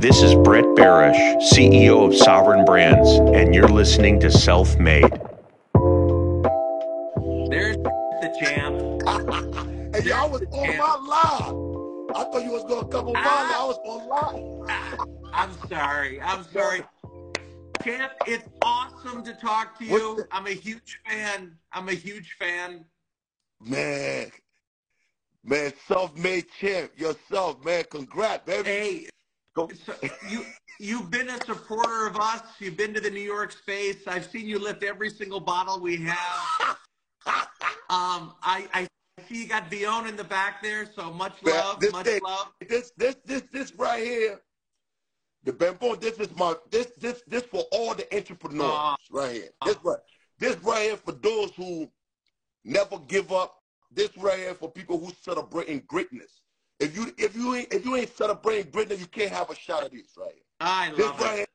This is Brett Berish, CEO of Sovereign Brands, and you're listening to Self Made. There's the champ. hey, y'all was on my live. I thought you was gonna come on my ah. live. I was on live. Ah, I'm sorry. I'm sorry. Champ, it's awesome to talk to you. I'm a huge fan. I'm a huge fan. Man, man, self-made champ yourself, man. Congrats, baby. Hey, so you you've been a supporter of us. You've been to the New York space. I've seen you lift every single bottle we have. um, I, I see you got Villon in the back there. So much love, this much thing, love. This this this this right here. The Bumbu, this is my this this this for all the entrepreneurs uh, right here. This right this right here for those who never give up. This right here for people who celebrating greatness. If you if you ain't if you ain't celebrating greatness, you can't have a shot of this right here. I love this it. right here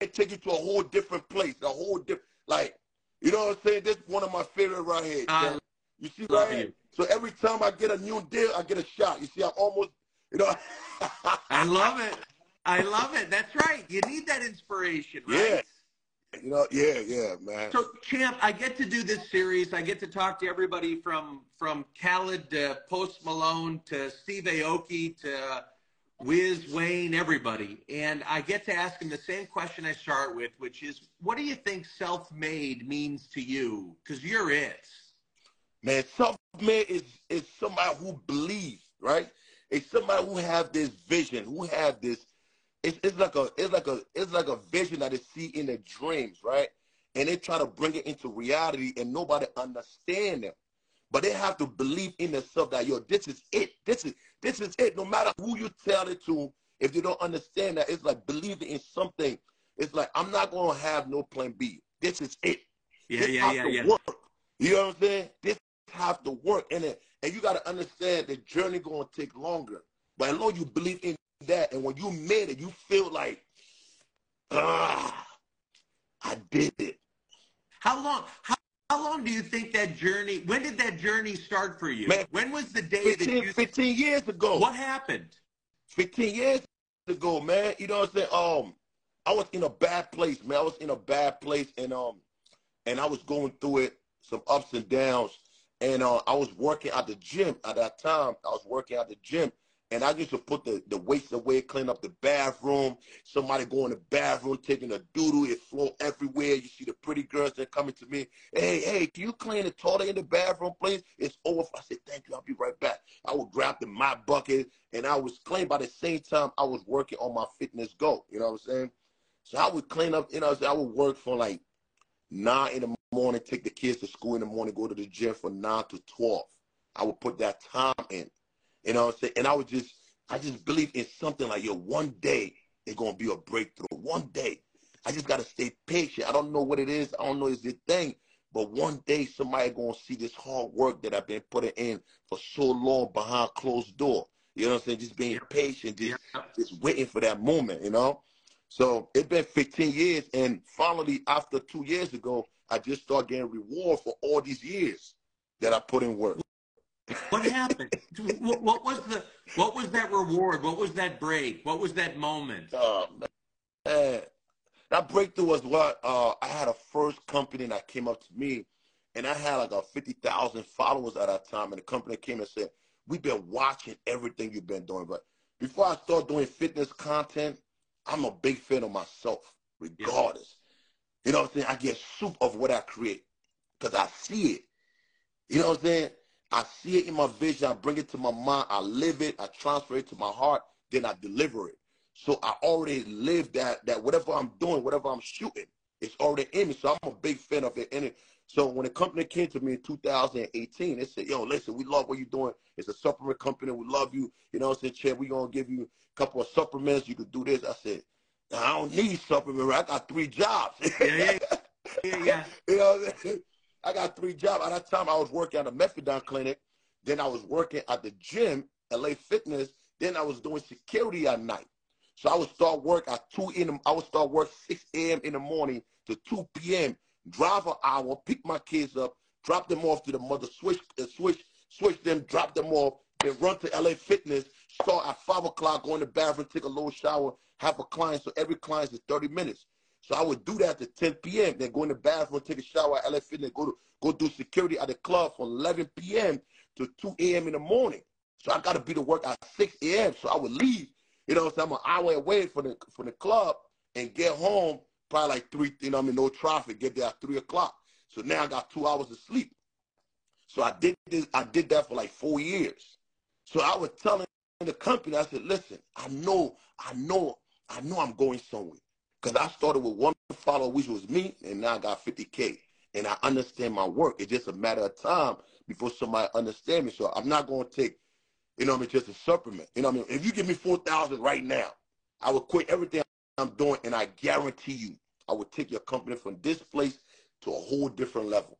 it take you to a whole different place, a whole different like you know what I'm saying. This is one of my favorite right here. I you see right here. So every time I get a new deal, I get a shot. You see, I'm almost you know. I love it. I love it. That's right. You need that inspiration, right? Yeah. You know, yeah, yeah, man. So, Champ, I get to do this series. I get to talk to everybody from from Khaled to Post Malone to Steve Aoki to Wiz Wayne, everybody, and I get to ask them the same question I start with, which is, what do you think self-made means to you? Because you're it. Man, self-made is is somebody who believes, right? It's somebody who have this vision, who have this it's, it's like a it's like a it's like a vision that they see in their dreams, right? And they try to bring it into reality, and nobody understand them. But they have to believe in themselves that yo, this is it. This is this is it. No matter who you tell it to, if you don't understand that, it's like believing in something. It's like I'm not gonna have no plan B. This is it. Yeah, this yeah, yeah, yeah. Work. You know what I'm saying? This have to work, and it, and you got to understand the journey gonna take longer. But as long as you believe in that, and when you made it, you feel like, ah, I did it. How long? How, how long do you think that journey? When did that journey start for you? Man, when was the day 15, that you? 15 years ago. What happened? 15 years ago, man. You know what I'm saying? Um, I was in a bad place, man. I was in a bad place, and um, and I was going through it, some ups and downs, and uh, I was working at the gym at that time. I was working at the gym, and I used to put the, the waste away, clean up the bathroom. Somebody go in the bathroom taking a doodle, it flow everywhere. You see the pretty girls that coming to me. Hey, hey, can you clean the toilet in the bathroom, please? It's over. I said, thank you. I'll be right back. I would grab the mop bucket and I was clean. By the same time, I was working on my fitness goal. You know what I'm saying? So I would clean up. You know, I would work for like nine in the morning, take the kids to school in the morning, go to the gym for nine to twelve. I would put that time in. You know what I'm saying? And I was just, I just believe in something like, yo, one day it's gonna be a breakthrough. One day. I just gotta stay patient. I don't know what it is. I don't know is the thing. But one day somebody gonna see this hard work that I've been putting in for so long behind closed door. You know what I'm saying? Just being patient, just just waiting for that moment, you know? So it's been 15 years and finally after two years ago, I just started getting reward for all these years that I put in work. What happened? what, what, was the what was that reward? What was that break? What was that moment? Uh, man, that breakthrough was what uh, I had a first company that came up to me, and I had like a fifty thousand followers at that time, and the company came and said, "We've been watching everything you've been doing, but before I start doing fitness content, I'm a big fan of myself, regardless. Yeah. You know what I'm saying? I get soup of what I create because I see it. You know what I'm saying? I see it in my vision. I bring it to my mind. I live it. I transfer it to my heart. Then I deliver it. So I already live that. That whatever I'm doing, whatever I'm shooting, it's already in me. So I'm a big fan of it. And it, so when the company came to me in 2018, they said, "Yo, listen, we love what you're doing. It's a supplement company. We love you. You know, what I said, Chad, we gonna give you a couple of supplements. You could do this." I said, "I don't need supplements. I got three jobs." yeah, yeah, yeah. yeah. you know. I got three jobs. At that time, I was working at a methadone clinic. Then I was working at the gym, LA Fitness. Then I was doing security at night. So I would start work at 2 in the, I would start work 6 a.m. in the morning to 2 p.m. Drive an hour, pick my kids up, drop them off to the mother, switch, uh, switch, switch them, drop them off, then run to LA Fitness, start at five o'clock, go in the bathroom, take a little shower, have a client. So every client is 30 minutes. So I would do that to 10 p.m. Then go in the bathroom, take a shower at LA Fitness, go to go do security at the club from 11 p.m. to 2 a.m. in the morning. So I got to be to work at 6 a.m. So I would leave. You know, so I'm an hour away from the from the club and get home probably like three. You know, I mean, no traffic. Get there at three o'clock. So now I got two hours of sleep. So I did this. I did that for like four years. So I was telling the company, I said, listen, I know, I know, I know I'm going somewhere. Because I started with one follower, which was me, and now I got 50K. And I understand my work. It's just a matter of time before somebody understand me. So I'm not going to take, you know I mean, just a supplement. You know I mean? If you give me 4000 right now, I will quit everything I'm doing, and I guarantee you, I will take your company from this place to a whole different level.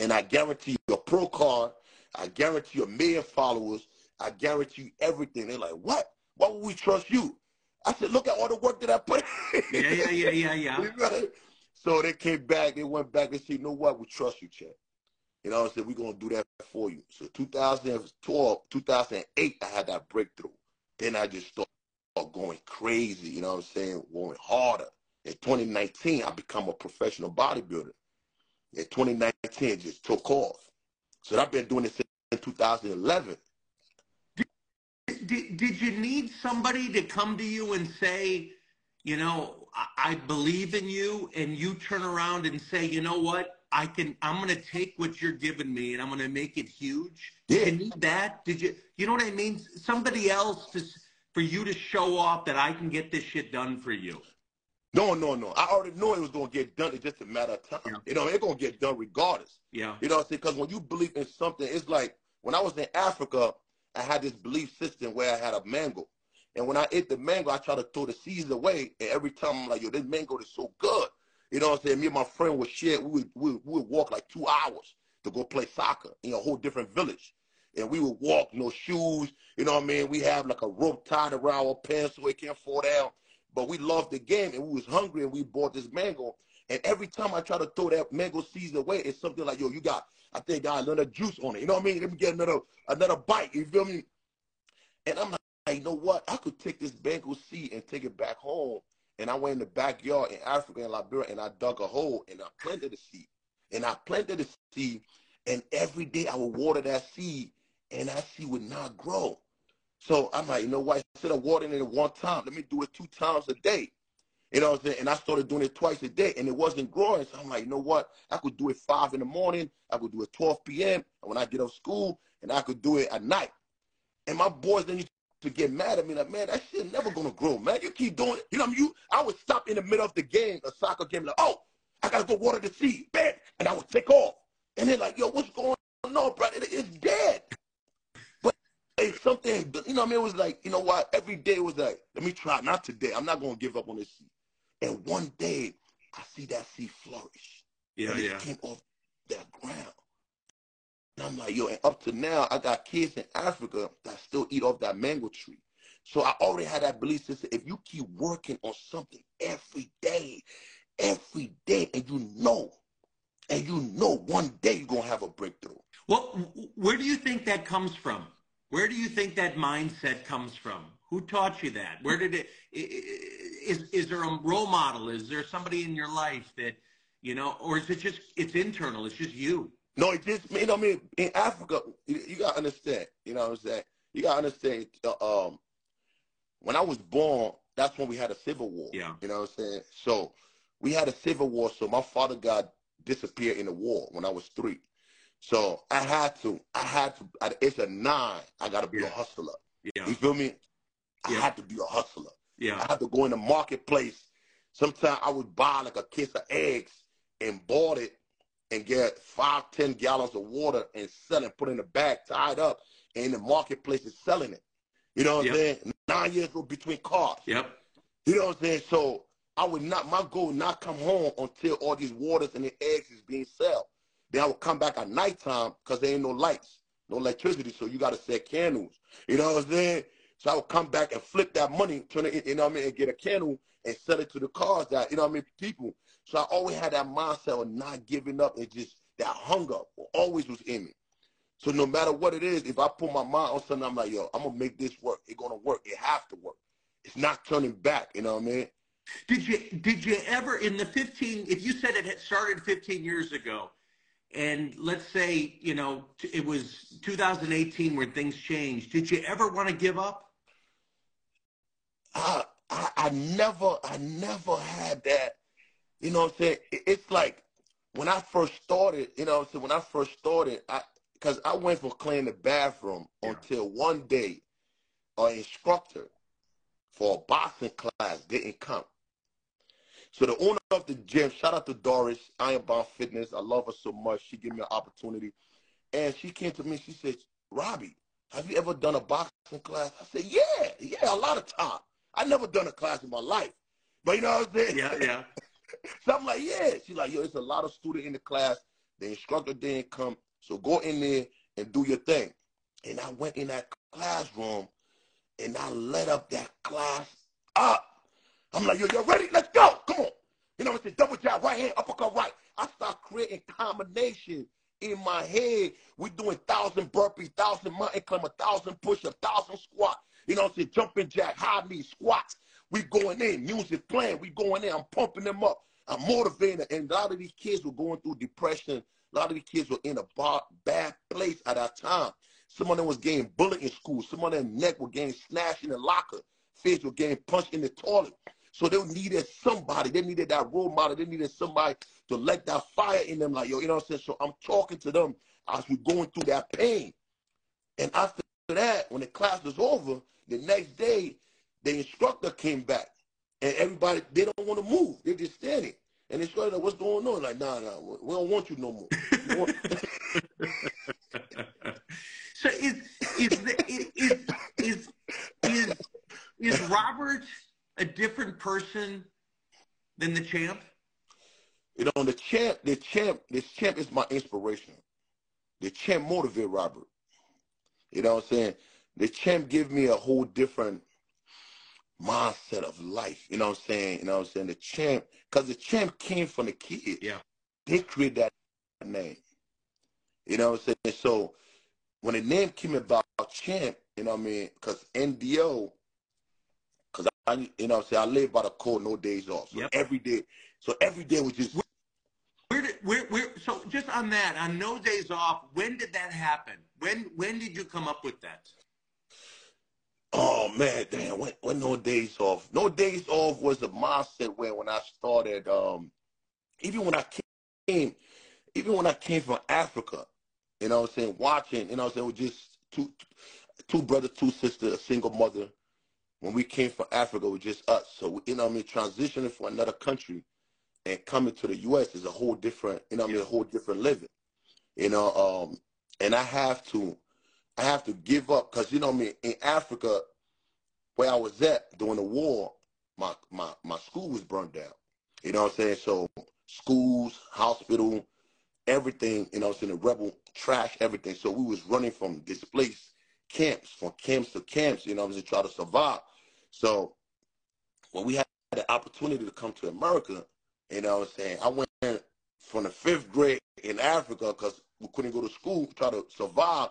And I guarantee you a pro card. I guarantee you a million followers. I guarantee you everything. They're like, what? Why would we trust you? I said, look at all the work that I put. yeah, yeah, yeah, yeah, yeah. so they came back. They went back and said, you know what? We trust you, Chad. You know, what I said, we're going to do that for you. So 2012, 2008, I had that breakthrough. Then I just started going crazy, you know what I'm saying? Going harder. In 2019, I become a professional bodybuilder. In 2019, it just took off. So I've been doing this since 2011 did, did you need somebody to come to you and say, you know, I, I believe in you, and you turn around and say, you know what, I can, I'm going to take what you're giving me and I'm going to make it huge. Yeah. You need that? Did you, you know what I mean? Somebody else to, for you to show off that I can get this shit done for you. No, no, no. I already know it was going to get done. It's just a matter of time. Yeah. You know, it's going to get done regardless. Yeah. You know what I'm saying? Because when you believe in something, it's like when I was in Africa, I had this belief system where I had a mango. And when I ate the mango, I try to throw the seeds away. And every time I'm like, yo, this mango is so good. You know what I'm saying? Me and my friend would share, we would, we would, we would walk like two hours to go play soccer in a whole different village. And we would walk, no shoes, you know what I mean? We have like a rope tied around our pants so it can't fall down. But we loved the game and we was hungry and we bought this mango. And every time I try to throw that mango seeds away, it's something like, yo, you got I think I got another juice on it. You know what I mean? Let me get another another bite. You feel me? And I'm like, you know what? I could take this mango seed and take it back home. And I went in the backyard in Africa and Liberia and I dug a hole and I planted the seed. And I planted the seed and every day I would water that seed and that seed would not grow. So I'm like, you know what? Instead of watering it one time, let me do it two times a day. You know what I'm saying? And I started doing it twice a day and it wasn't growing. So I'm like, you know what? I could do it 5 in the morning. I could do it 12 p.m. when I get off school and I could do it at night. And my boys then used to get mad at me like, man, that shit never gonna grow, man. You keep doing it. You know what I mean? You, I would stop in the middle of the game, a soccer game, like, oh, I gotta go water the seed, man. And I would take off. And they're like, yo, what's going on, bro? It, it's dead. But it's something, you know what I mean? It was like, you know what? Every day was like, let me try. Not today. I'm not gonna give up on this seed. And one day, I see that seed flourish. Yeah, and yeah. It came off that ground. And I'm like, yo, and up to now, I got kids in Africa that still eat off that mango tree. So I already had that belief system. If you keep working on something every day, every day, and you know, and you know one day you're going to have a breakthrough. Well, where do you think that comes from? Where do you think that mindset comes from? Who taught you that? Where did it? Is is there a role model? Is there somebody in your life that you know, or is it just it's internal? It's just you. No, it just you know. I mean, in Africa, you, you gotta understand. You know what I'm saying? You gotta understand. Uh, um, when I was born, that's when we had a civil war. Yeah. You know what I'm saying? So we had a civil war. So my father got disappeared in the war when I was three. So I had to, I had to, at the age of nine, I got to be yeah. a hustler. Yeah. You feel me? I yeah. had to be a hustler. Yeah. I had to go in the marketplace. Sometimes I would buy like a case of eggs and bought it and get five, ten gallons of water and sell it, put in a bag, tied up, and the marketplace is selling it. You know what yep. I'm saying? Nine years old between cars. Yep. You know what I'm saying? So I would not my goal would not come home until all these waters and the eggs is being sold. Then I would come back at nighttime because there ain't no lights, no electricity, so you gotta set candles. You know what I'm saying? So I would come back and flip that money, turn it, you know what I mean, and get a candle and sell it to the cars that, you know what I mean, people. So I always had that mindset of not giving up and just that hunger always was in me. So no matter what it is, if I put my mind on something, I'm like, yo, I'm gonna make this work. It's gonna work. It has to work. It's not turning back. You know what I mean? Did you did you ever in the 15? If you said it had started 15 years ago, and let's say you know it was 2018 when things changed, did you ever want to give up? I, I I never I never had that. You know what I'm saying? It's like when I first started. You know what I'm saying? When I first started, I because I went for cleaning the bathroom yeah. until one day, an instructor for a boxing class didn't come. So the owner of the gym, shout out to Doris, Iron Bound Fitness. I love her so much. She gave me an opportunity. And she came to me, she said, Robbie, have you ever done a boxing class? I said, yeah, yeah, a lot of time. I never done a class in my life. But you know what I'm saying? Yeah, yeah. so I'm like, yeah. She's like, yo, it's a lot of students in the class. The instructor didn't come. So go in there and do your thing. And I went in that classroom and I let up that class up. I'm like, yo, you ready? Let's go. Come on. You know what I'm saying? Double jab, right hand, uppercut, right. I start creating combinations in my head. We're doing thousand burpees, thousand mountain climb, a thousand push-ups, thousand squat. You know what I'm saying? Jumping jack, high knee, squats. We going in, music playing. We going in. I'm pumping them up. I'm motivating. And a lot of these kids were going through depression. A lot of these kids were in a bad place at that time. Some of them was getting bullied in school. Some of them neck were getting snatched in the locker. Face were getting punched in the toilet. So they needed somebody. They needed that role model. They needed somebody to let that fire in them. Like, yo, you know what I'm saying? So I'm talking to them as we're going through that pain. And after that, when the class was over, the next day, the instructor came back. And everybody, they don't want to move. They're just standing. And the instructor, like, what's going on? Like, nah, nah, we don't want you no more. so is, is, is, is, is, is Robert a different person than the champ? You know, the champ, the champ, this champ is my inspiration. The champ motivate Robert. You know what I'm saying? The champ give me a whole different mindset of life. You know what I'm saying? You know what I'm saying? The champ, because the champ came from the kids. Yeah. They created that name. You know what I'm saying? So when the name came about champ, you know what I mean? Because NDO because I, you know, say I'm saying? I live by the code, no days off. So yep. every day, so every day was just. Where did where where? So just on that, on no days off, when did that happen? When when did you come up with that? Oh man, damn! When, when no days off? No days off was the mindset where when I started, um, even when I came, even when I came from Africa, you know, what I'm saying watching, you know, what I'm saying with just two, two brothers, two sisters, a single mother when we came from Africa, it was just us. So, you know I mean, transitioning from another country and coming to the U.S. is a whole different, you know I mean, a whole different living. You know, um, and I have to, I have to give up because, you know I mean, in Africa, where I was at during the war, my, my, my school was burned down. You know what I'm saying? So schools, hospital, everything, you know I'm saying, the rebel trash, everything. So we was running from displaced camps, from camps to camps, you know, to try to survive. So when we had the opportunity to come to America, you know what I'm saying, I went from the fifth grade in Africa because we couldn't go to school, try to survive,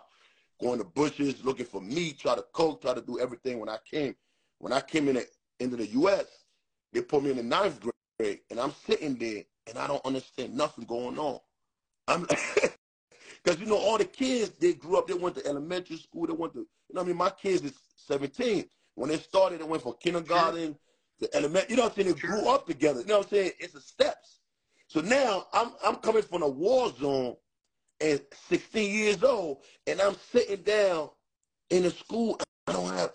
going to bushes, looking for meat, try to cook, try to do everything. When I came, when I came in the, into the U.S., they put me in the ninth grade, and I'm sitting there, and I don't understand nothing going on. I'm Because, you know, all the kids, they grew up, they went to elementary school, they went to, you know I mean? My kids is 17. When they started, they went from kindergarten sure. to elementary. You know what I'm saying? They sure. grew up together. You know what I'm saying? It's the steps. So now I'm I'm coming from a war zone and 16 years old, and I'm sitting down in a school. I don't have,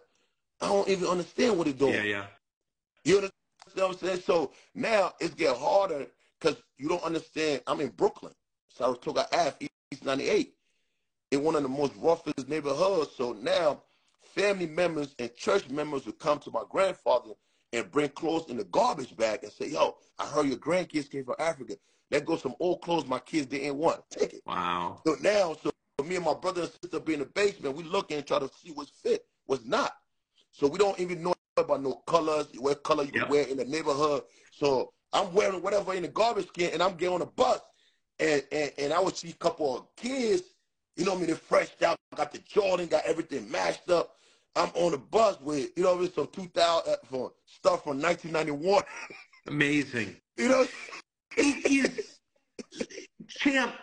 I don't even understand what they're doing. Yeah, yeah. You understand what I'm saying? So now it's getting harder because you don't understand. I'm in Brooklyn, Saratoga Ave, East 98 in one of the most roughest neighborhoods. So now family members and church members would come to my grandfather and bring clothes in the garbage bag and say, yo, I heard your grandkids came from Africa. Let go some old clothes my kids didn't want. Take it. Wow. So now, so me and my brother and sister be in the basement, we look and try to see what's fit, what's not. So we don't even know about no colors, what color you yep. can wear in the neighborhood. So I'm wearing whatever in the garbage can and I'm getting on a bus and, and, and I would see a couple of kids You know what I mean? It freshed out. Got the Jordan, got everything mashed up. I'm on the bus with, you know, with some 2000 uh, for stuff from 1991. Amazing. You know, is, champ,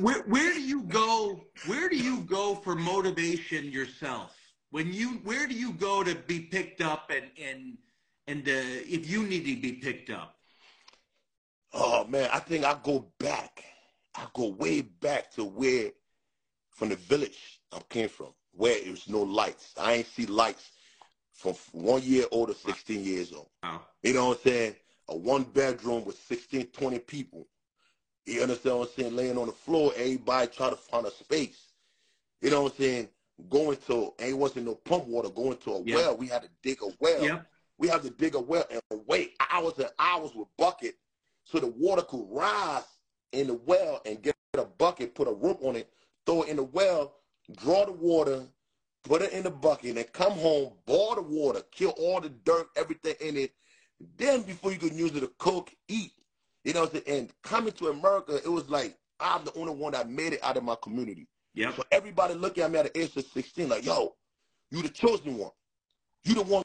where where do you go? Where do you go for motivation yourself? When you where do you go to be picked up and and and uh, if you need to be picked up? Oh man, I think I go back. I go way back to where from the village I came from, where it was no lights. I ain't see lights from one year old to 16 years old. Wow. You know what I'm saying? A one bedroom with 16, 20 people. You understand what I'm saying? Laying on the floor, everybody try to find a space. You know what I'm saying? Going to, ain't wasn't no pump water, going to a Yep. well. We had to dig a well. Yep. We had to dig a well and wait hours and hours with bucket so the water could rise in the well and get a bucket, put a rope on it, throw it in the well, draw the water, put it in the bucket, and come home, boil the water, kill all the dirt, everything in it. Then before you could use it to cook, eat. You know what I'm saying? And coming to America, it was like I'm the only one that made it out of my community. Yeah. So everybody looking at me at the age of 16, like, yo, you the chosen one. You the one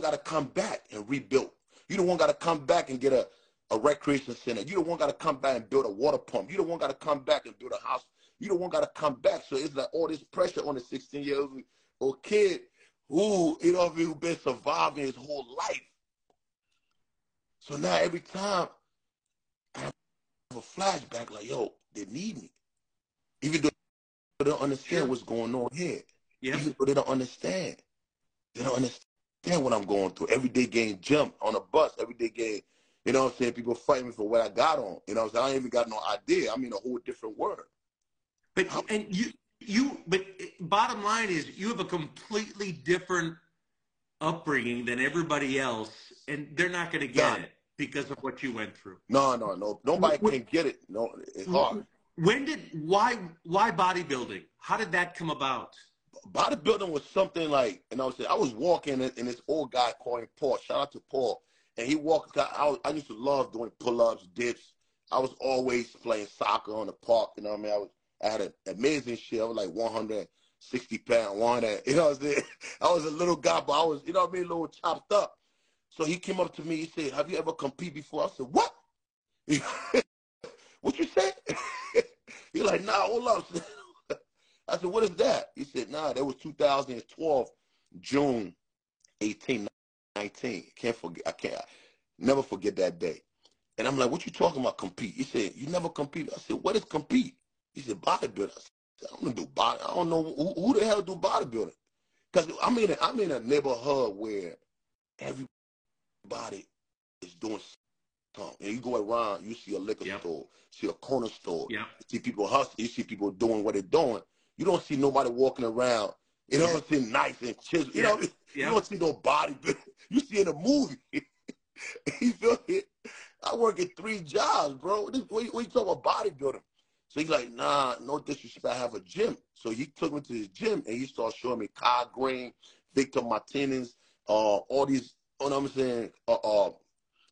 got to come back and rebuild. You the one got to come back and get a, a recreation center. You the one got to come back and build a water pump. You the one got to come back and build a house. You the one got to come back. So it's like all this pressure on the 16 year old old kid who, you know, who been surviving his whole life. So now every time I have a flashback, like, yo, they need me. Even though they don't understand Sure. what's going on here. Yep. Even though they don't understand. They don't understand what I'm going through. Every day getting jumped on a bus, every day getting, you know what I'm saying, people fighting me for what I got on. You know what I'm saying? I ain't even got no idea. I'm in a whole different world. But and you you but bottom line is you have a completely different upbringing than everybody else, and they're not going to get None. it because of what you went through. No, no, no. Nobody can get it. No, it's hard. When did why why bodybuilding? How did that come about? bodybuilding was something like, and I was saying, I was walking and, and this old guy called him Paul. Shout out to Paul. And he walked. I, was, I used to love doing pull-ups, dips. I was always playing soccer on the park. You know what I mean? I was. I had an amazing shit. I was like 160 pounds, 100. You know what I'm saying? I was a little guy, but I was, you know what I mean, a little chopped up. So he came up to me. He said, "Have you ever competed before?" I said, "What? what you say?" he like, "Nah, hold up." I said, what is that? He said, nah, that was 2012, June 18, 19. Can't forget, I can't, never forget that day. And I'm like, what you talking about compete? He said, you never compete. I said, what is compete? He said, bodybuilding. I don't do body, I don't know, who, who the hell do bodybuilding? Because I'm in, a, I'm in a neighborhood where everybody is doing something. And you go around, you see a liquor Yep. store, see a corner store, Yeah. you see people hustling, you see people doing what they're doing. You don't see nobody walking around, you what I'm saying, nice and chiseled. You know, you don't see no body. You see in a movie. you feel me? I work at three jobs, bro. This, what, you- what you talking about bodybuilding? So he's like, nah, no disrespect, I have a gym. So he took me to his gym and he started showing me Kai Greene, Victor Martinez, uh, all these, you know what I'm saying, uh, uh,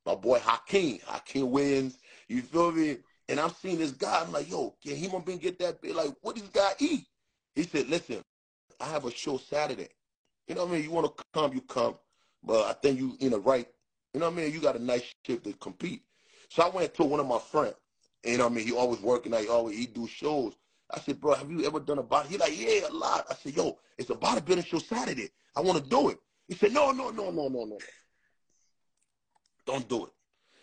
my boy Hakeem, Hakeem Williams, you feel me? And I'm seeing this guy, I'm like, yo, can he been get that big? Like, what this guy eat? He said, listen, I have a show Saturday. You know what I mean? You want to come, you come. But I think you in the right, you know what I mean? You got a nice shift to compete. So I went to one of my friends. You know what I mean? He always working out. He always he do shows. I said, bro, have you ever done a body? He like, yeah, a lot. I said, yo, it's a bodybuilding show Saturday. I want to do it. He said, no, no, no, no, no, no. Don't do it.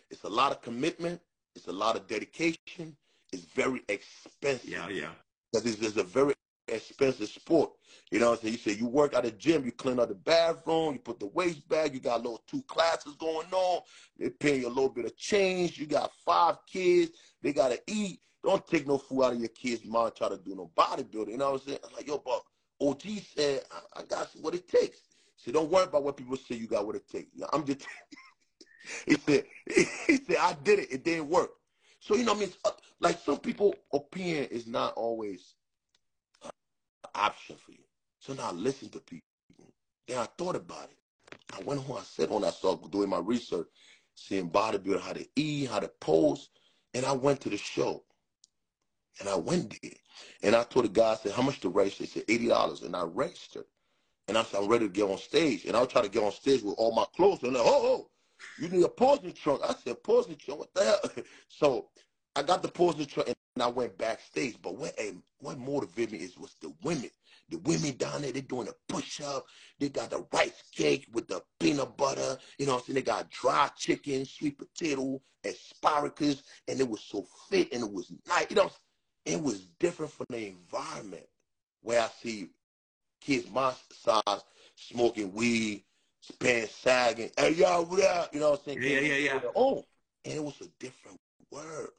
It's a lot of commitment. It's a lot of dedication. It's very expensive Yeah, yeah. because it's, it's a very expensive sport. You know what I'm saying? You say you work at a gym, you clean out the bathroom, you put the waste bag, you got little two classes going on, they're paying you a little bit of change, you got five kids, they gotta eat. Don't take no food out of your kids' mouth try to do no bodybuilding. You know what I'm saying? I'm like, yo, but OG said, I, I got what it takes. So don't worry about what people say you got what it takes. I'm just he said, he said, I did it, it didn't work. So you know what I mean? Uh, Like some people opinion is not always option for you. So now I listen to people. Then I thought about it. I went home, I sat on, I started doing my research, seeing bodybuilder, how to eat, how to pose, and I went to the show. And I went there. And I told the guy, I said, how much to register? He said, $80. And I registered. And I said, I'm ready to get on stage. And I was trying to get on stage with all my clothes. And like, oh, oh, you need a posing trunk. I said, posing trunk, what the hell? So I got the pause the truck and I went backstage. But what, what motivated me is was the women. The women down there, they're doing a push up. They got the rice cake with the peanut butter. You know what I'm saying? They got dry chicken, sweet potato, asparagus. And it was so fit and it was nice. You know, it was different from the environment where I see kids my size smoking weed, pants sagging. Hey, y'all, what up? You know what I'm saying? Yeah, yeah, yeah. Oh, and it was a different word.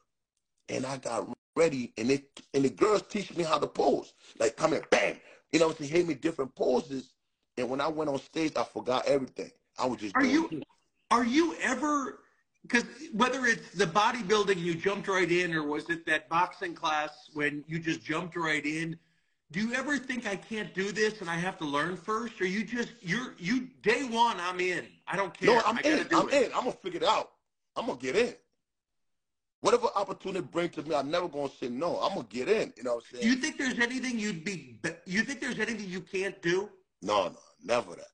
And I got ready, and it and the girls teach me how to pose. Like, come in, bam. You know, they hit me different poses. And when I went on stage, I forgot everything. I was just. Are you? It. Are you ever? Because whether it's the bodybuilding you jumped right in, or was it that boxing class when you just jumped right in? Do you ever think I can't do this and I have to learn first, or you just you're you day one I'm in. I don't care. No, I'm in. I'm it. in. I'm gonna figure it out. I'm gonna get in. Whatever opportunity brings to me, I'm never gonna say no. I'm gonna get in. You know what I'm saying? You think there's anything you'd be? You think there's anything you can't do? No, no, never that.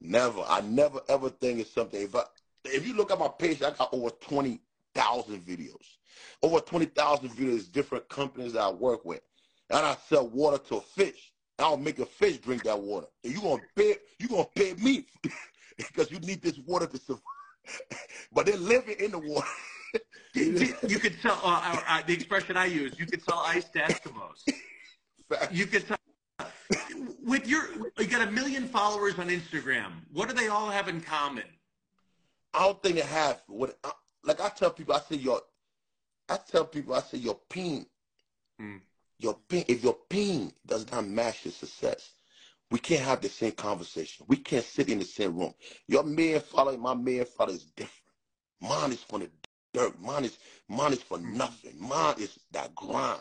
Never. I never ever think it's something. If I, if you look at my page, I got over twenty thousand videos. Over twenty thousand videos, different companies that I work with, and I sell water to a fish. I'll make a fish drink that water. And you gonna pay? You gonna pay me because you need this water to survive. but they're living in the water. you could sell uh, uh, uh, the expression I use. You could sell ice to Eskimos. You could sell with your you got a million followers on Instagram. What do they all have in common? I don't think they have. What like I tell people, I say your, I tell people, I say your pain, hmm. your pin. If your pain does not match your success, we can't have the same conversation. We can't sit in the same room. Your man follow, my man follow is different. Mine is for the dirt. Mine is mine is for mm-hmm. nothing. Mine is that grind.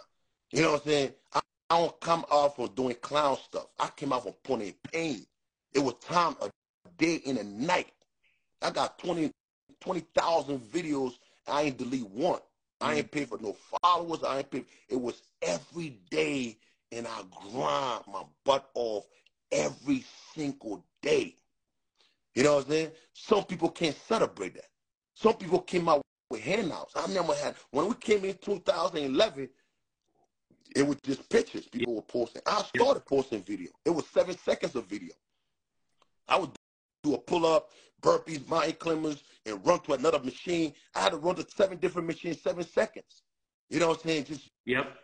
You know what I'm saying? I, I don't come off from doing clown stuff. I came out from putting pain. It was time a day and a night. I got 20 20,000 videos. I ain't delete one. I ain't mm-hmm. pay for no followers. I ain't pay. It was every day, and I grind my butt off every single day. You know what I'm saying? Some people can't celebrate that. Some people came out with handouts. I never had. When we came in 2011, it was just pictures people were posting. I started posting video. It was seven seconds of video. I would do a pull up, burpees, mountain climbers, and run to another machine. I had to run to seven different machines, seven seconds. You know what I'm saying? Just yep.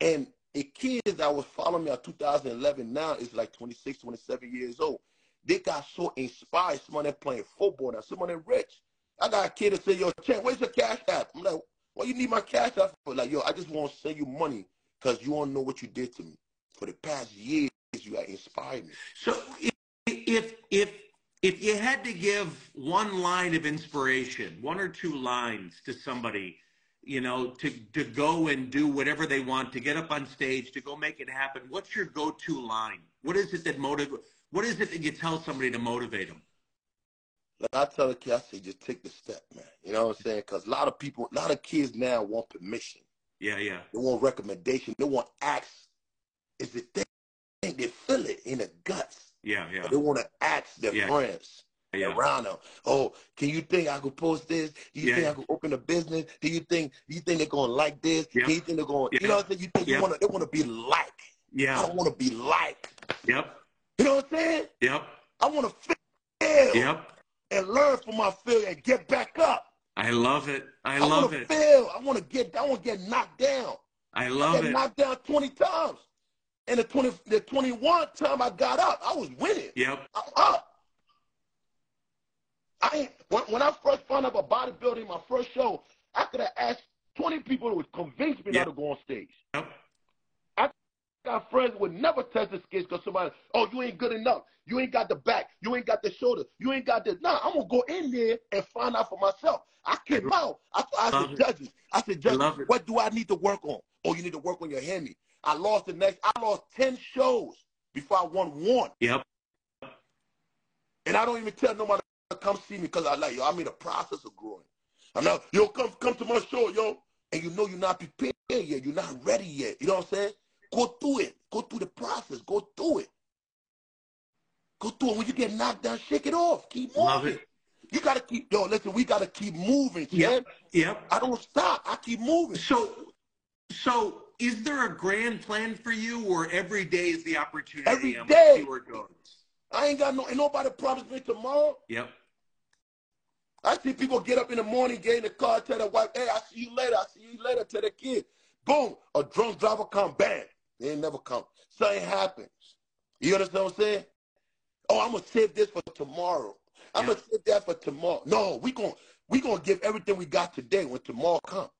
And the kids that was following me in 2011 now is like 26, 27 years old. They got so inspired. Someone that playing football now, someone that rich. I got a kid that say, yo, Chen, where's your cash app? I'm like, well, you need my cash app for? Like, yo, I just want to send you money because you don't know what you did to me. For the past years, you have inspired me. So if if if you had to give one line of inspiration, one or two lines to somebody, you know, to to go and do whatever they want, to get up on stage, to go make it happen, what's your go-to line? What is it that motivate? What is it that you tell somebody to motivate them? Like I tell the kids, I say, just take the step, man. You know what I'm saying? Because a lot of people, a lot of kids now want permission. Yeah, yeah. They want recommendation. They want acts. Is it they they feel it in the guts. Yeah, yeah. They want to ask their yeah. friends yeah. around them. Oh, can you think I could post this? Do you yeah. think I could open a business? Do you think do you think they're gonna like this? Yeah. Do you think they're gonna yeah. you know what I'm saying? You think you wanna they wanna be like. Yeah. I don't wanna be like. Yep. You know what I'm saying? Yep. I wanna fail. Yep. And learn from my failure and get back up. I love it. I, I love it. Fail. I want to get. I want to get knocked down. I love I it. Knocked down twenty times, and the twenty, the twenty-one time I got up, I was winning. Yep. I'm up. I when, when I first found out about bodybuilding, my first show, I could have asked twenty people would convince me yep. not to go on stage. Yep. I got friends who would never test the skills because somebody, oh, you ain't good enough. You ain't got the back. You ain't got the shoulder. You ain't got the. Nah, I'm gonna go in there and find out for myself. I came out. I, I said, judges. I said, judges, what do I need to work on? Oh, you need to work on your handy. I lost the next. I lost ten shows before I won one. Yep. And I don't even tell nobody to come see me because I like yo. I'm in the process of growing. I'm not yo. Come come to my show, yo. And you know you're not prepared yet. You're not ready yet. You know what I'm saying? Go through it. Go through the process. Go through it. Go through it. When you get knocked down, shake it off. Keep moving. Love it. You gotta keep yo, listen, we gotta keep moving, champ. Yep. Yep. I don't stop. I keep moving. So, so is there a grand plan for you, or every day is the opportunity? Every and day. see where it goes. I ain't got no ain't nobody promised me tomorrow. Yep. I see people get up in the morning, get in the car, tell their wife, hey, I see you later, I see you later, tell their kid. Boom, a drunk driver come, bang. They ain't never come. Something happens. You understand what I'm saying? Oh, I'm gonna save this for tomorrow. I'm gonna save that for tomorrow. No, we gonna we gonna give everything we got today when tomorrow comes.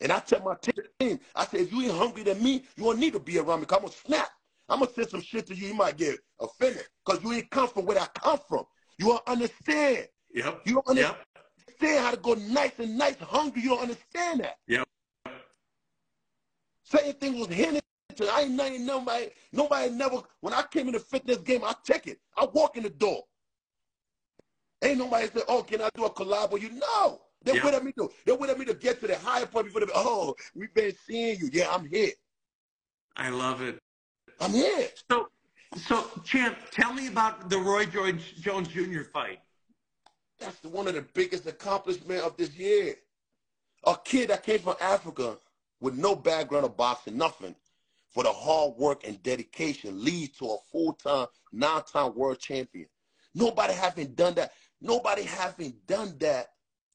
And I tell my team, I say, if you ain't hungry than me, you don't need to be around me. Cause I'm gonna snap. I'm gonna say some shit to you. You might get offended because you ain't come from where I come from. You don't understand. Yep. You don't understand Yep. how to go nice and nice hungry. You don't understand that. Yep. Same thing was I ain't nothing, nobody, nobody never, when I came in the fitness game, I take it. I walk in the door. Ain't nobody say, oh, can I do a collab with you? No. They're Yeah. me to, they're waiting me to get to the higher point before they, oh, we've been seeing you. Yeah, I'm here. I love it. I'm here. So, so champ, tell me about the Roy George Jones Jr. fight. That's one of the biggest accomplishments of this year. A kid that came from Africa with no background of boxing, nothing, for the hard work and dedication leads to a full-time, nine-time world champion. Nobody having done that. Nobody having done that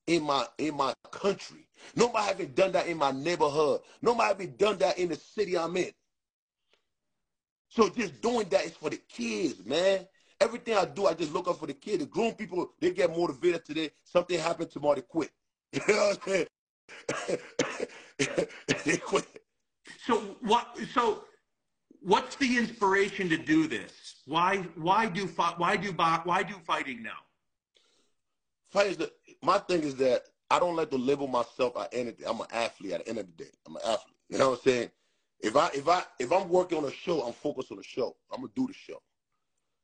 in my in my country. Nobody having done that in my neighborhood. Nobody having done that in the city I'm in. So just doing that is for the kids, man. Everything I do, I just look up for the kids. The grown people, they get motivated today. Something happened tomorrow, they quit. You know what I'm saying? they quit. So what? So what's the inspiration to do this? Why? Why do Why do Why do fighting now? Fight is the, my thing is that I don't like to label myself at anything. I'm an athlete at the end of the day. I'm an athlete. You know what I'm saying? If I if I if I'm working on a show, I'm focused on the show. I'm gonna do the show.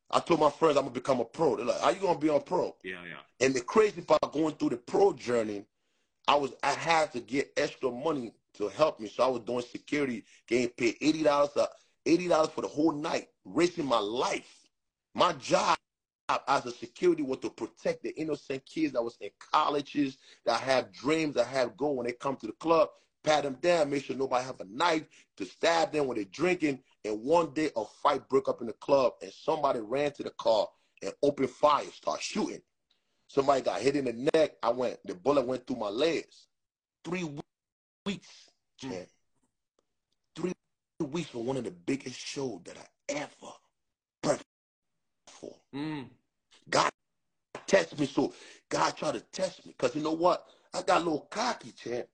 I told my friends I'm gonna become a pro. They're like, "How you gonna be a pro?" Yeah, yeah. And the crazy part going through the pro journey, I was I had to get extra money to help me. So I was doing security, getting paid eighty dollars uh, eighty dollars for the whole night, risking my life. My job as a security was to protect the innocent kids that was in colleges that have dreams that have goal when they come to the club, pat them down, make sure nobody have a knife to stab them when they're drinking. And one day a fight broke up in the club and somebody ran to the car and opened fire, start shooting. Somebody got hit in the neck. I went, the bullet went through my legs. Three weeks. Three weeks for one of the biggest shows that I ever prepped for. Mm. God test me, so God tried to test me. Cause you know what? I got a little cocky, champ.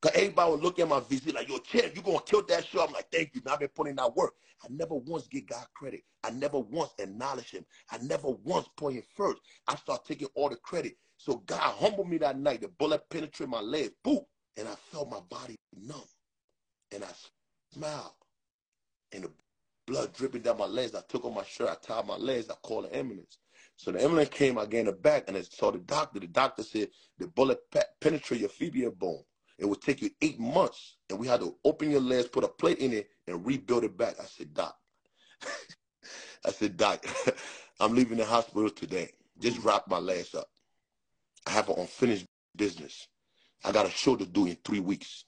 Cause everybody would look at my visit like, yo, champ, you gonna kill that show. I'm like, thank you. Now I've been putting in that work. I never once give God credit. I never once acknowledge him. I never once point him first. I start taking all the credit. So God humbled me that night. The bullet penetrated my leg. Boom. And I felt my body numb. And I smiled. And the blood dripping down my legs. I took off my shirt. I tied my legs. I called the ambulance. So the ambulance came. I gained the back. And I saw the doctor. The doctor said the bullet penetrated your fibula bone. It would take you eight months. And we had to open your legs, put a plate in it, and rebuild it back. I said, Doc. I said, Doc, I'm leaving the hospital today. Just wrap my legs up. I have an unfinished business. I got a show to do in three weeks.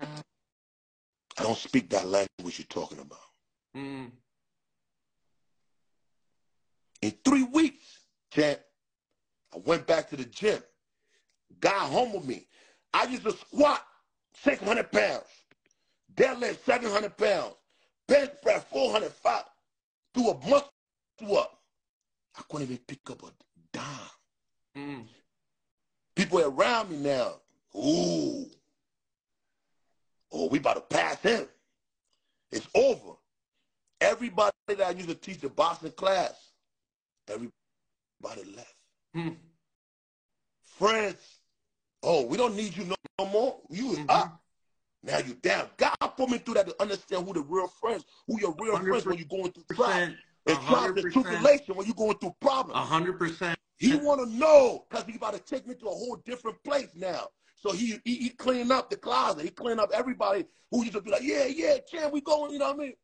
I don't speak that language you're talking about. Mm. In three weeks, champ, I went back to the gym. God humbled me. I used to squat 600 pounds, deadlift 700 pounds, bench press 405, do a muscle up. I couldn't even pick up a dime. Mm. People around me now, ooh, oh, we about to pass him. It's over. Everybody that I used to teach the boxing class, everybody left. Mm. Friends, oh, we don't need you no, no more. You was Mhm. up. Now you down. God put me through that to understand who the real friends, who your real friends when you're going through trials. And trials and tribulation when you're going through A problems. hundred percent. He want to know because he about to take me to a whole different place now. So he, he he cleaned up the closet. He cleaned up everybody who used to be like, yeah, yeah, champ, we going. You know what I mean?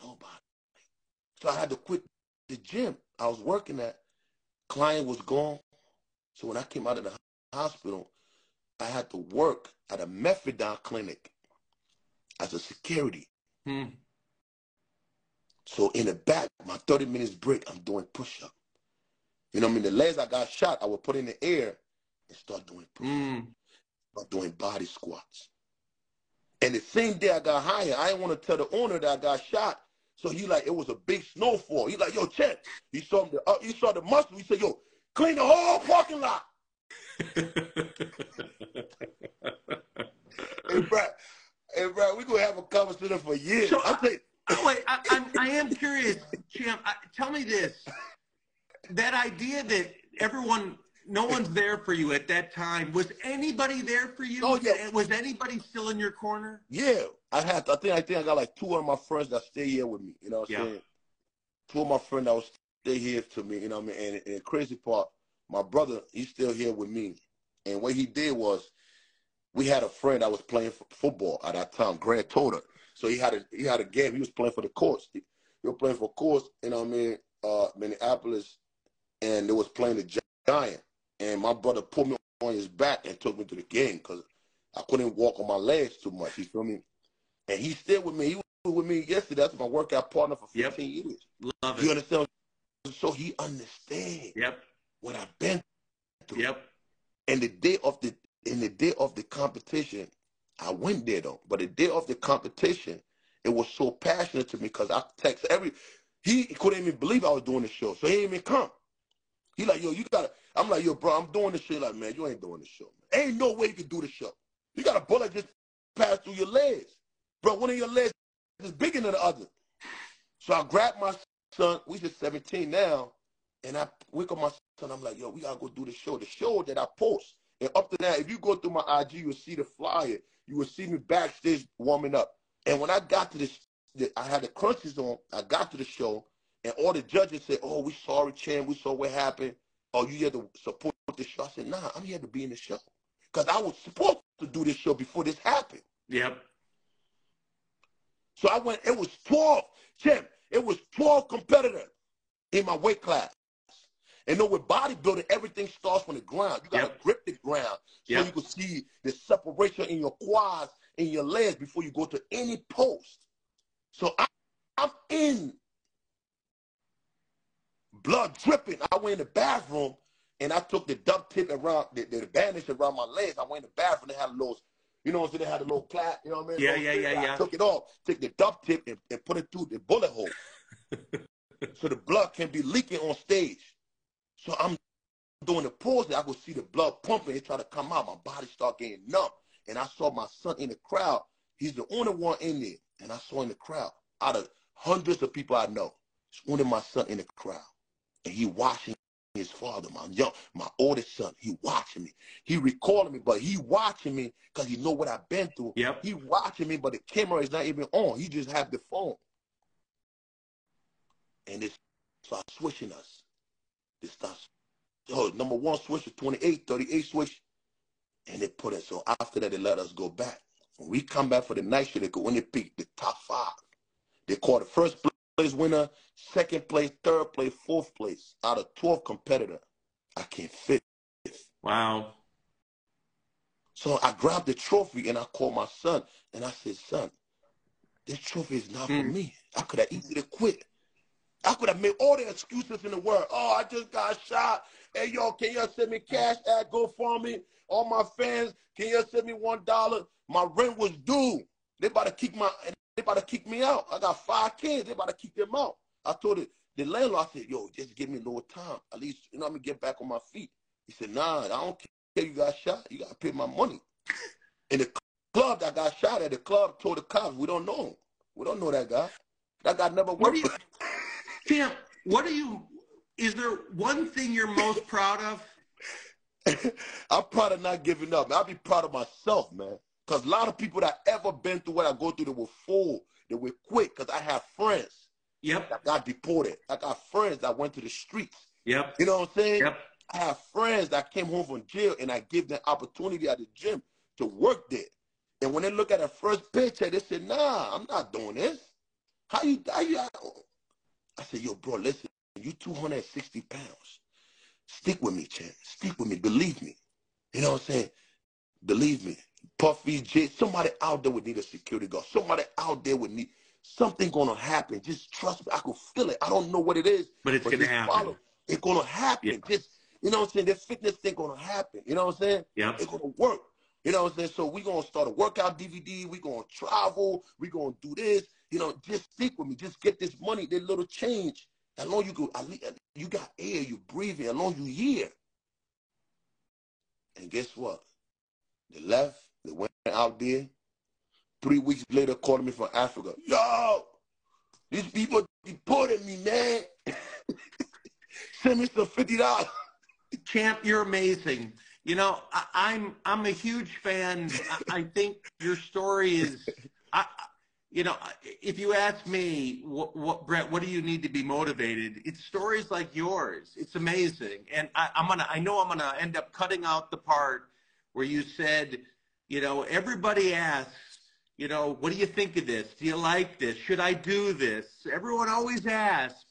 Nobody. So I had to quit the gym I was working at. Client was gone. So when I came out of the hospital, I had to work at a methadone clinic as a security. Hmm. So in the back, my 30 minutes break, I'm doing push-up. You know what I mean? The legs I got shot, I would put in the air and start doing push-ups. Hmm. Doing body squats. And the same day I got hired, I didn't want to tell the owner that I got shot. So he like, it was a big snowfall. He like, yo, Chet. He saw the uh, he saw the muscle. He said, yo, clean the whole parking lot. Hey, Brad, hey, Brad, we gonna have a conversation for years. So, I think Oh, wait, I, I'm, I am curious, Champ. I, tell me this: that idea that everyone, no one's there for you at that time. Was anybody there for you? Oh, yeah. Was anybody still in your corner? Yeah, I had. I think. I think I got like two of my friends that stay here with me. You know what I'm Yeah. saying? Two of my friends that will stay here to me. You know what I mean? And, and the crazy part, my brother, he's still here with me. And what he did was, we had a friend that was playing football at that time, Grant Toter. So he had a he had a game. He was playing for the course. He, he was playing for course. You know what I mean? Uh, Minneapolis, and they was playing the Giant. And my brother put me on his back and took me to the game because I couldn't walk on my legs too much. You feel me? And he stayed with me. He was with me yesterday. That's my workout partner for Yep. 15 years. Love it. You understand? So he understands Yep. what I've been through. Yep. And the day of the in the day of the competition, I went there though. But the day of the competition, it was so passionate to me because I text every. He couldn't even believe I was doing the show, so he didn't even come. He like, yo, you gotta. I'm like, yo, bro, I'm doing this shit. Like, man, you ain't doing the show. Man. Ain't no way you can do the show. You got a bullet just pass through your legs, bro. One of your legs is bigger than the other. So I grabbed my son. We just 17 now, and I wake up my son. I'm like, yo, we gotta go do the show. The show that I post. And up to that, if you go through my IG, you'll see the flyer. You will see me backstage warming up. And when I got to this, I had the crunches on. I got to the show, and all the judges said, "Oh, we sorry, Chan. We saw what happened. Oh, you here to support the show?" I said, "Nah, I'm here to be in the show because I was supposed to do this show before this happened." Yep. So I went. It was 12, Tim. It was 12 competitors in my weight class. And know with bodybuilding, everything starts from the ground. You gotta Yep. grip the ground so Yep. you can see the separation in your quads and your legs before you go to any post. So I, I'm in blood dripping. I went in the bathroom and I took the duct tape around the, the bandage around my legs. I went in the bathroom. They had a little, you know what I'm saying? They had a little plait. You know what I mean? Yeah, Little yeah, yeah, I yeah. took it off, took the duct tape and, and put it through the bullet hole, so the blood can be leaking on stage. So I'm doing the pause. I could see the blood pumping. It try to come out. My body start getting numb. And I saw my son in the crowd. He's the only one in there. And I saw in the crowd, out of hundreds of people I know, it's only my son in the crowd. And he watching his father, my young, my oldest son. He watching me. He recalling me, but he watching me because he know what I've been through. Yep. He watching me, but the camera is not even on. He just have the phone. And it start switching us. It starts, oh, number one switch is 28, 38 switch. And they put it, so after that, they let us go back. When we come back for the night show, they go, when they pick the top five, they call the first place winner, second place, third place, fourth place. Out of 12 competitor, I came fifth. Wow. So I grabbed the trophy and I called my son and I said, son, this trophy is not for Mm. me. I could have easily quit. I could have made all the excuses in the world. Oh, I just got shot. Hey, y'all, can y'all send me cash at GoFundMe? All my fans, can y'all send me one dollar? My rent was due. They about to kick my, they about to kick me out. I got five kids. They about to kick them out. I told it, the landlord, I said, yo, just give me a little time. At least, you know, I'm gonna get back on my feet. He said, nah, I don't care you got shot. You gotta pay my money. And the club that got shot at, the club told the cops, we don't know him. We don't know that guy. That guy never What worked do you, Champ? What are you? Is there one thing you're most proud of? I'm proud of not giving up. I'll be proud of myself, man. Because a lot of people that ever been through what I go through, they were full. They were quick. Because I have friends Yep. that got deported. I got friends that went to the streets. Yep. You know what I'm saying? Yep. I have friends that came home from jail and I give them opportunity at the gym to work there. And when they look at the first paycheck, they say, nah, I'm not doing this. How you, how you, I said, yo, bro, listen, you 260 pounds. Stick with me, champ. Stick with me. Believe me. You know what I'm saying? Believe me. Puffy, J, somebody out there would need a security guard. Somebody out there would need something gonna happen. Just trust me. I can feel it. I don't know what it is. But it's gonna happen. Follow. It's gonna happen. Yeah. Just you know what I'm saying? This fitness thing gonna happen. You know what I'm saying? Yeah. It's gonna work. You know what I'm saying? So we're gonna start a workout DVD, we're gonna travel, we're gonna do this, you know, just stick with me, just get this money, that little change. As long you go, you got air, you breathing, as long you here. And guess what? They left, went out there. Three weeks later, called me from Africa. Yo, these people deported me, man. Send me some fifty dollars. Champ, you're amazing. You know, I, am I'm, I'm a huge fan. I, I think your story is, I, you know, if you ask me, what, what, Brett, what do you need to be motivated? It's stories like yours. It's amazing, and I, I'm gonna. I know I'm gonna end up cutting out the part where you said, you know, everybody asks, you know, what do you think of this? Do you like this? Should I do this? Everyone always asks.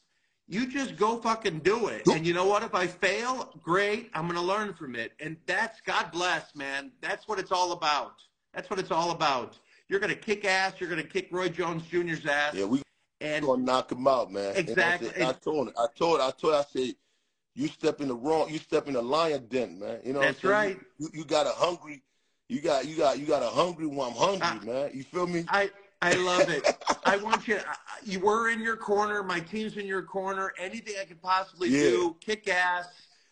You just go fucking do it. And you know what? If I fail, great. I'm going to learn from it. And that's, God bless, man. That's what it's all about. That's what it's all about. You're going to kick ass. You're going to kick Roy Jones Jr.'s ass. Yeah, we and going to knock him out, man. Exactly. I, I, told him. I told. I told. I said, you step in the wrong. You step in the lion den, man. You know. That's right. You, you, got a hungry. You got you got you got a hungry one. I'm hungry, uh, man. You feel me? I I love it. I want you. You were in your corner. My team's in your corner. Anything I could possibly yeah. do, kick ass.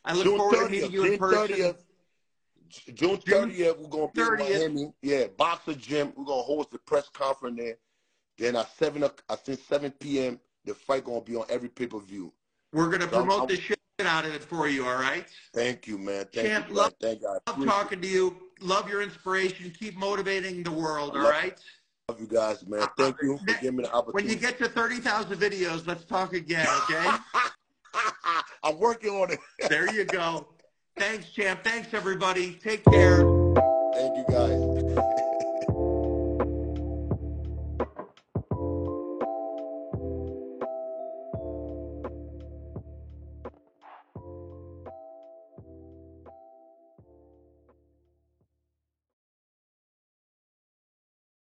I look June forward 30th, to meeting you in person. 30th, June 30th, we're going to be 30th. in Miami. Yeah, Boxer Gym. We're going to host the press conference there. Then at 7, I think 7 p.m., the fight going to be on every pay-per-view. We're going to so promote I'm, the shit out of it for you, all right? Thank you, man. Thank Champ, you, love, Thank God. love talking to you. Love your inspiration. Keep motivating the world, all right? Love you guys, man. Uh, Thank you for giving me the opportunity. When you get to 30,000 videos, let's talk again, okay? I'm working on it. there you go. Thanks, champ. Thanks, everybody. Take care.